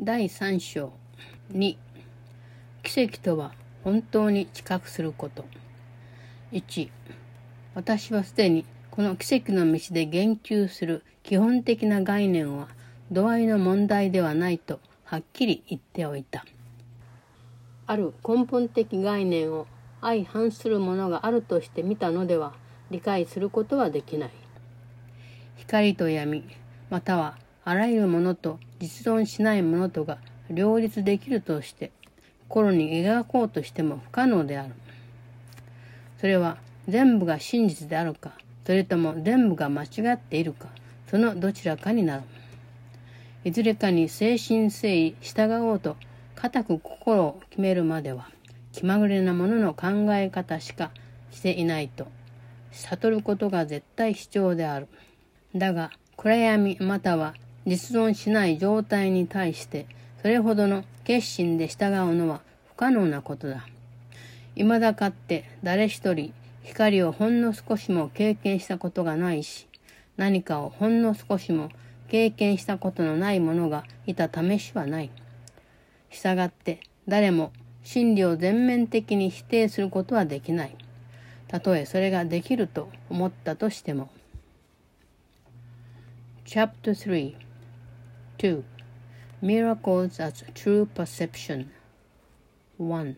第3章2奇跡とは本当に知覚すること。1私はすでにこの奇跡の道で言及する基本的な概念は度合いの問題ではないとはっきり言っておいた。ある根本的概念を相反するものがあるとして見たのでは理解することはできない。光と闇またはあらゆるものと実存しないものとが両立できるとして心に描こうとしても不可能である。それは全部が真実であるか、それとも全部が間違っているか、そのどちらかになる。いずれかに誠心誠意従おうと固く心を決めるまでは気まぐれなものの考え方しかしていないと悟ることが絶対主張である。だが暗闇または実存しない状態に対してそれほどの決心で従うのは不可能なことだ。未だかって誰一人光をほんの少しも経験したことがないし、何かをほんの少しも経験したことのない者がいた試しはない。従って誰も真理を全面的に否定することはできない。たとえそれができると思ったとしても。Chapter 3 2. Miracles as True Perception 1.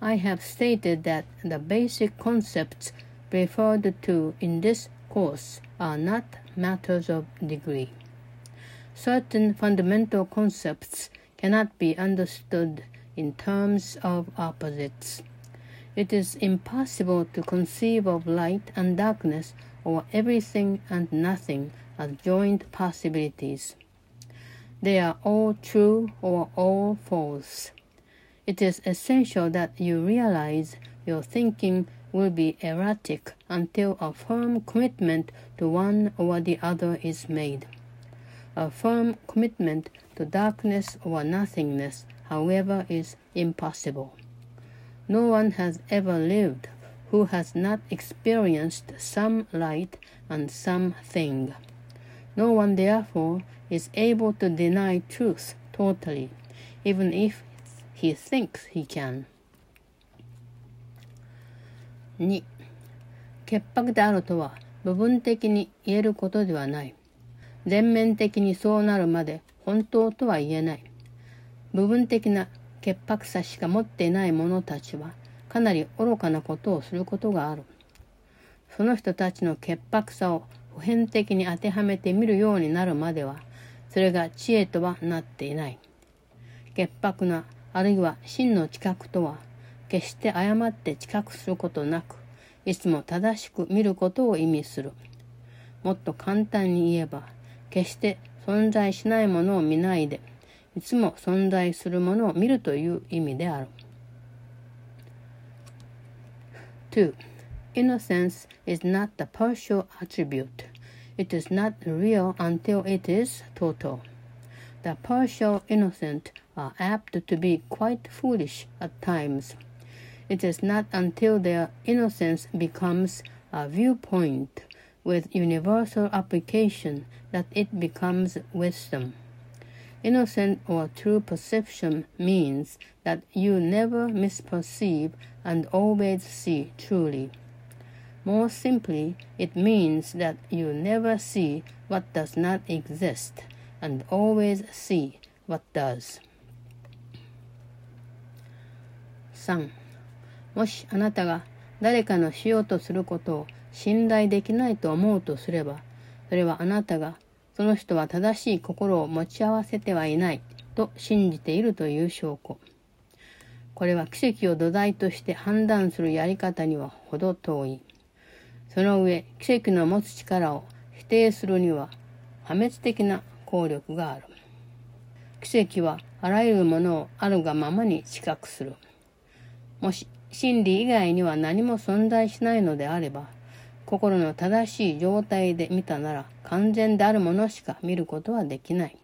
I have stated that the basic concepts referred to in this course are not matters of degree. Certain fundamental concepts cannot be understood in terms of opposites. It is impossible to conceive of light and darkness or everything and nothing as joint possibilities. They are all true or all false. It is essential that you realize your thinking will be erratic until a firm commitment to one or the other is made. A firm commitment to darkness or nothingness, however, is impossible. No one has ever lived who has not experienced some light and some thing. No one, therefore, is able to deny truth totally, even if he thinks he can. 2. 潔白であるとは部分的に言えることではない。全面的にそうなるまで本当とは言えない。部分的な潔白さしか持っていない者たちはかなり愚かなことをすることがある。その人たちの潔白さを普遍的に当てはめてみるようになるまではそれが知恵とはなっていない。潔白な、あるいは真の知覚とは、決して誤って知覚することなく、いつも正しく見ることを意味する。もっと簡単に言えば、決して存在しないものを見ないで、いつも存在するものを見るという意味である。2. Innocence is not a partial attribute. It is not real until it is total. The partial innocent are apt to be quite foolish at times. It is not until their innocence becomes a viewpoint with universal application that it becomes wisdom. Innocent or true perception means that you never misperceive and always see truly. More simply, it means that you never see what does not exist and always see what does. 3. もしあなたが誰かのしようとすることを信頼できないと思うとすれば、それはあなたがその人は正しい心を持ち合わせてはいないと信じているという証拠。これは奇跡を土台として判断するやり方には程遠い。その上、奇跡の持つ力を否定するには破滅的な効力がある。奇跡はあらゆるものをあるがままに知覚する。もし真理以外には何も存在しないのであれば、心の正しい状態で見たなら完全であるものしか見ることはできない。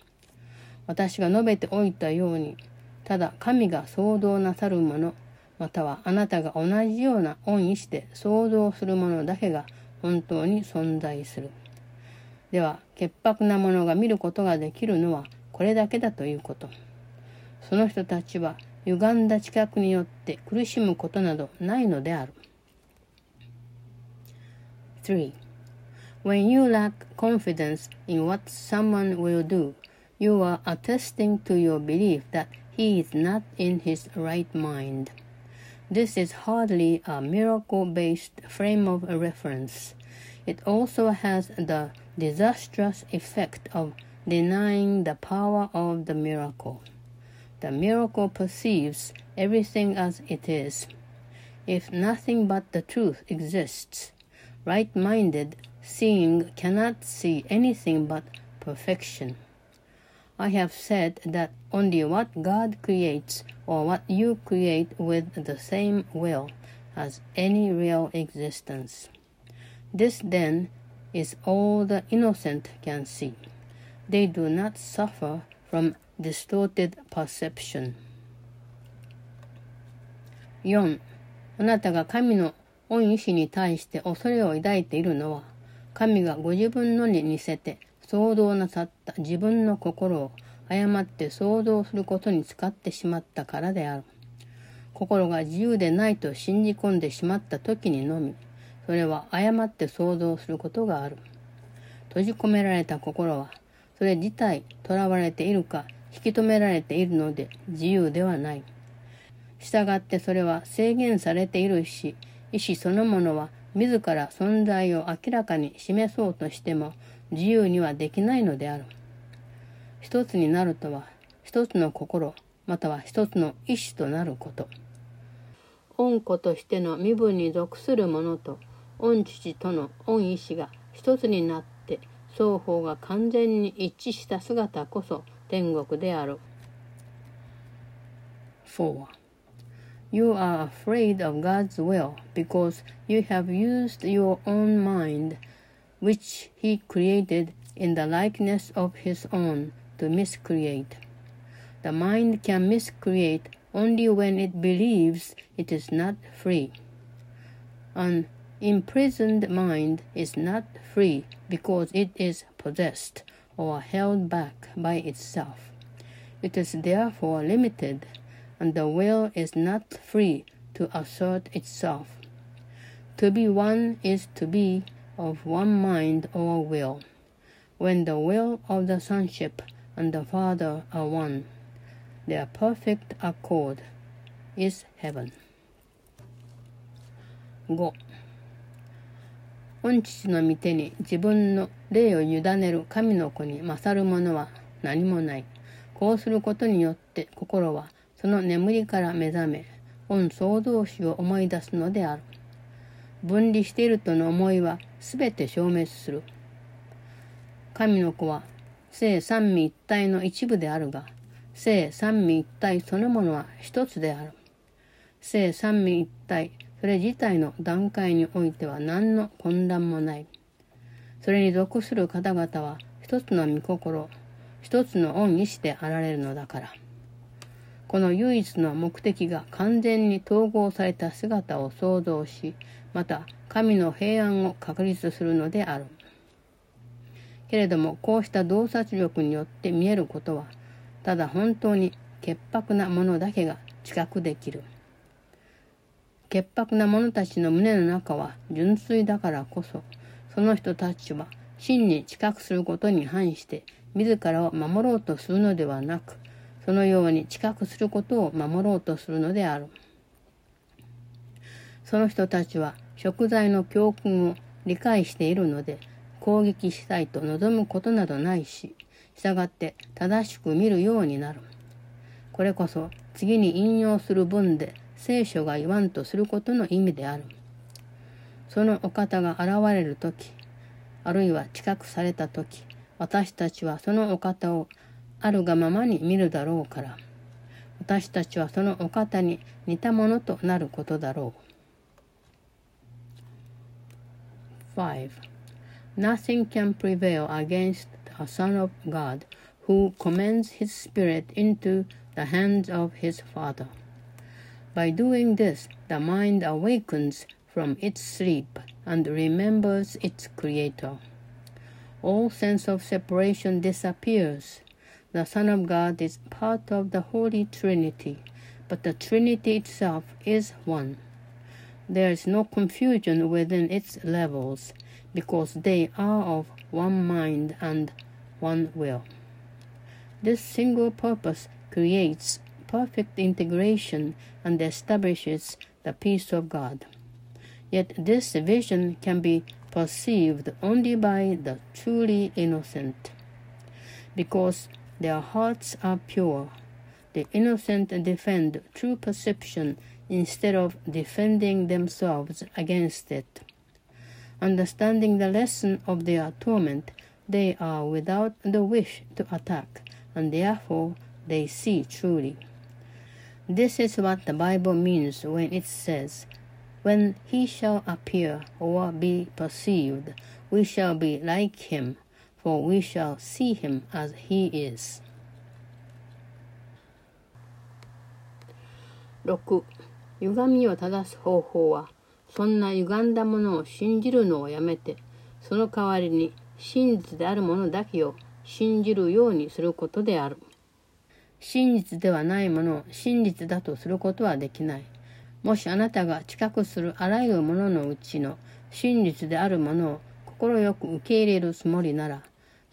私が述べておいたように、ただ神が創造なさるもの、またはあなたが同じような恩意して想像するものだけが本当に存在する。では、潔白なものが見ることができるのは、これだけだということ。その人たちは歪んだ知覚によって苦しむことなどないのである。3. When you lack confidence in what someone will do, you are attesting to your belief that he is not in his right mind. This is hardly a miracle based frame of reference. It also has the disastrous effect of denying the power of the miracle. The miracle perceives everything as it is. If nothing but the truth exists, right minded seeing cannot see anything but perfection. I have said that only what God creates or what you create with the same will has any real existence. This then is all the innocent can see. They do not suffer from distorted perception. 4. あなたが神の恩意志に対して恐れを抱いているのは、神がご自分のに似せて 想像なさった自分の心を誤って想像することに使ってしまったからである。心が自由でないと信じ込んでしまった時にのみ、それは誤って想像することがある。閉じ込められた心は、それ自体囚われているか引き止められているので自由ではない。したがってそれは制限されているし、意志そのものは自ら存在を明らかに示そうとしても自由にはできないのである。一つになるとは一つの心または一つの意志となること。恩子としての身分に属する者と御父との御意志が一つになって双方が完全に一致した姿こそ天国である。4. You are afraid of God's will because you have used your own mind, which He created in the likeness of His own, to miscreate. The mind can miscreate only when it believes it is not free. An imprisoned mind is not free because it is possessed or held back by itself. It is therefore limited and the will is not free to assert itself. To be one is to be of one mind or will. When the will of the sonship and the Father are one, their perfect accord is heaven. 5. 御父の御手に自分の霊を委ねる神の子に勝るものは何もない。こうすることによって心はその眠りから目覚め、御創造主を思い出すのである。分離しているとの思いは全て消滅する。神の子は聖三位一体の一部であるが、聖三位一体そのものは一つである。聖三位一体、それ自体の段階においては何の混乱もない。それに属する方々は一つの御心、一つの恩意志であられるのだから。この唯一の目的が完全に統合された姿を創造し、また神の平安を確立するのである。けれどもこうした洞察力によって見えることは、ただ本当に潔白なものだけが知覚できる。潔白な者たちの胸の中は純粋だからこそ、その人たちは真に知覚することに反して自らを守ろうとするのではなく、そのように近くすることを守ろうとするのである。その人たちは食材の教訓を理解しているので攻撃したいと望むことなどないし、従って正しく見るようになる。これこそ次に引用する文で聖書が言わんとすることの意味である。そのお方が現れる時、あるいは知覚された時、私たちはそのお方をあるがままに見るだろうから私たちはそのお方に似たものとなることだろう。5. Nothing can prevail against a Son of God who commends his Spirit into the hands of his Father. By doing this, the mind awakens from its sleep and remembers its Creator. All sense of separation disappears the Son of God is part of the Holy Trinity, but the Trinity itself is one. There is no confusion within its levels, because they are of one mind and one will. This single purpose creates perfect integration and establishes the peace of God. Yet this vision can be perceived only by the truly innocent. Because their hearts are pure, the innocent defend true perception instead of defending themselves against it. Understanding the lesson of their torment, they are without the wish to attack, and therefore they see truly. This is what the Bible means when it says, When he shall appear or be perceived, we shall be like him, for we shall see him as he is. 6. 歪みを正す方法は、そんな歪んだものを信じるのをやめて、その代わりに真実であるものだけを信じるようにすることである。真実ではないものを真実だとすることはできない。もしあなたが知覚するあらゆるもののうちの真実であるものを快く受け入れるつもりなら、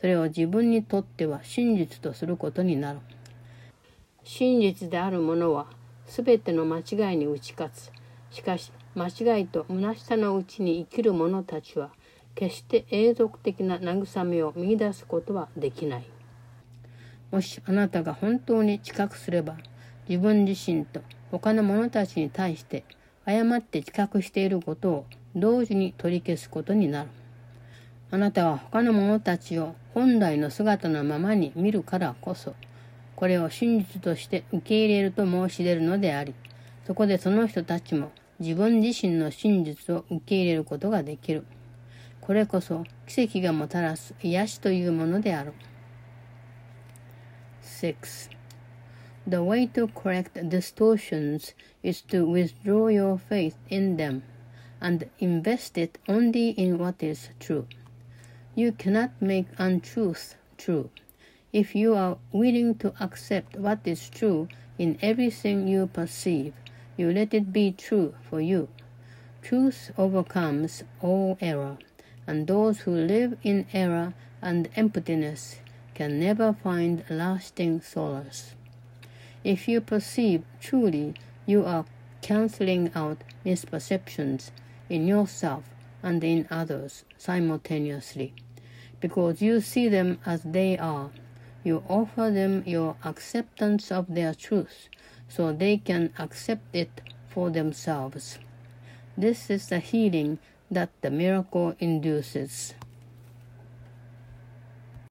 それを自分にとっては真実とすることになる。真実であるものはすべての間違いに打ち勝つ。しかし、間違いと虚しさのうちに生きる者たちは、決して永続的な慰めを見出すことはできない。もしあなたが本当に知覚すれば、自分自身と他の者たちに対して誤って知覚していることを同時に取り消すことになる。あなたは他の者たちを本来の姿のままに見るからこそ、これを真実として受け入れると申し出るのであり、そこでその人たちも自分自身の真実を受け入れることができる。これこそ奇跡がもたらす癒しというものである。6. The way to correct distortions is to withdraw your faith in them and invest it only in what is true. You cannot make untruth true. If you are willing to accept what is true in everything you perceive, you let it be true for you. Truth overcomes all error, and those who live in error and emptiness can never find lasting solace. If you perceive truly, you are canceling out misperceptions in yourself and in others simultaneously, because you see them as they are you offer them your acceptance of their truth so they can accept it for themselves. This is the healing that the miracle induces.